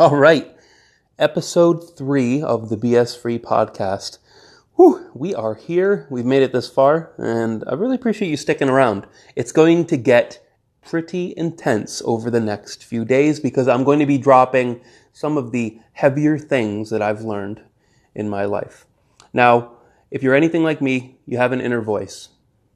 All right. Episode three of the BS Free podcast. Whew, we are here. We've made it this far, and I really appreciate you sticking around. It's going to get pretty intense over the next few days because I'm going to be dropping some of the heavier things that I've learned in my life. Now, if you're anything like me, you have an inner voice.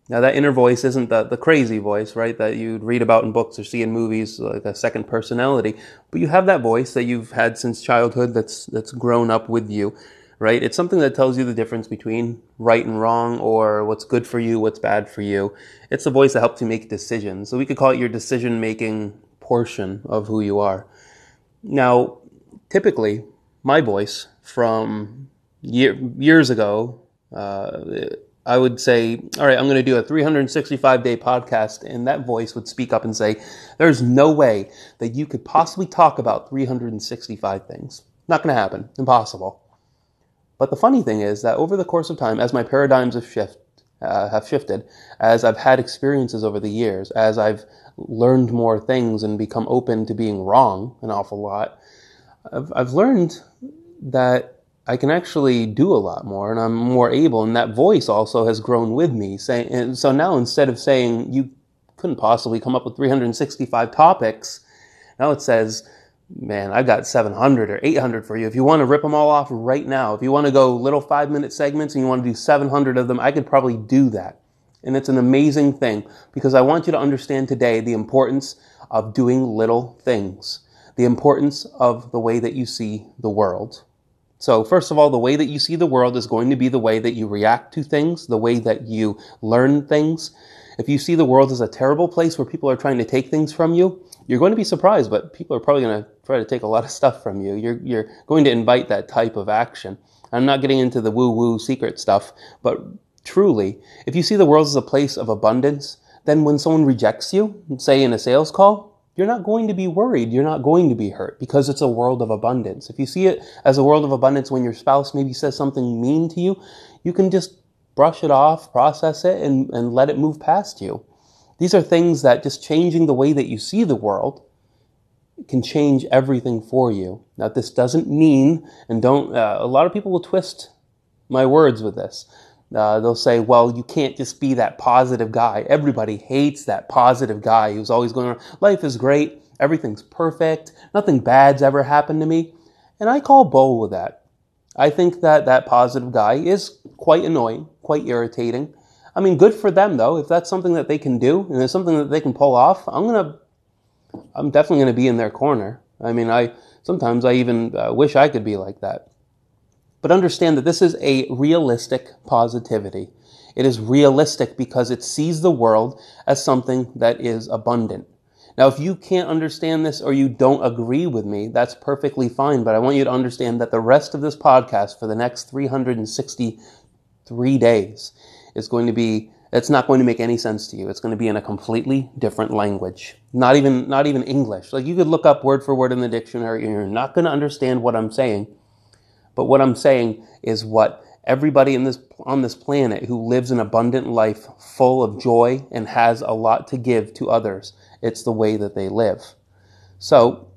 Now that inner voice isn't the, the crazy voice, right, that you'd read about in books or see in movies, like a second personality, but you have that voice that you've had since childhood that's, that's grown up with you, right? It's something that tells you the difference between right and wrong or what's good for you, what's bad for you. It's the voice that helps you make decisions. So we could call it your decision making portion of who you are. Now, typically, my voice from year, years ago, uh, I would say, all right, I'm going to do a 365 day podcast. And that voice would speak up and say, there's no way that you could possibly talk about 365 things. Not going to happen. Impossible. But the funny thing is that over the course of time, as my paradigms have, shift, uh, have shifted, as I've had experiences over the years, as I've learned more things and become open to being wrong an awful lot, I've, I've learned that I can actually do a lot more and I'm more able. And that voice also has grown with me. Saying, and so now instead of saying you couldn't possibly come up with 365 topics, now it says, man, I've got 700 or 800 for you. If you want to rip them all off right now, if you want to go little five minute segments and you want to do 700 of them, I could probably do that. And it's an amazing thing because I want you to understand today the importance of doing little things, the importance of the way that you see the world. So, first of all, the way that you see the world is going to be the way that you react to things, the way that you learn things. If you see the world as a terrible place where people are trying to take things from you, you're going to be surprised, but people are probably going to try to take a lot of stuff from you. You're, you're going to invite that type of action. I'm not getting into the woo woo secret stuff, but truly, if you see the world as a place of abundance, then when someone rejects you, say in a sales call, you're not going to be worried. You're not going to be hurt because it's a world of abundance. If you see it as a world of abundance when your spouse maybe says something mean to you, you can just brush it off, process it, and, and let it move past you. These are things that just changing the way that you see the world can change everything for you. Now, this doesn't mean, and don't, uh, a lot of people will twist my words with this. Uh, they'll say, well, you can't just be that positive guy. Everybody hates that positive guy who's always going life is great, everything's perfect, nothing bad's ever happened to me. And I call bull with that. I think that that positive guy is quite annoying, quite irritating. I mean, good for them though. If that's something that they can do and it's something that they can pull off, I'm gonna, I'm definitely gonna be in their corner. I mean, I sometimes I even uh, wish I could be like that. But understand that this is a realistic positivity. It is realistic because it sees the world as something that is abundant. Now, if you can't understand this or you don't agree with me, that's perfectly fine. But I want you to understand that the rest of this podcast for the next 363 days is going to be, it's not going to make any sense to you. It's going to be in a completely different language. Not even, not even English. Like you could look up word for word in the dictionary and you're not going to understand what I'm saying but what I'm saying is what everybody in this, on this planet who lives an abundant life full of joy and has a lot to give to others, it's the way that they live. So,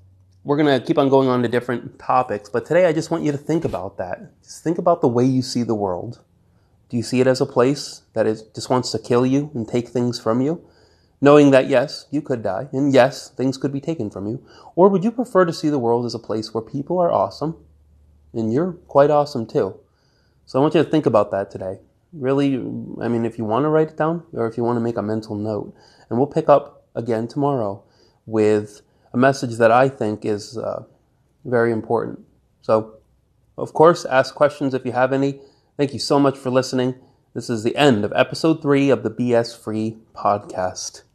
we're going to keep on going on to different topics, but today I just want you to think about that. Just think about the way you see the world. Do you see it as a place that just wants to kill you and take things from you? Knowing that yes, you could die, and yes, things could be taken from you. Or would you prefer to see the world as a place where people are awesome, and you're quite awesome too. So I want you to think about that today. Really, I mean, if you want to write it down or if you want to make a mental note, and we'll pick up again tomorrow with a message that I think is uh, very important. So, of course, ask questions if you have any. Thank you so much for listening. This is the end of episode three of the BS Free podcast.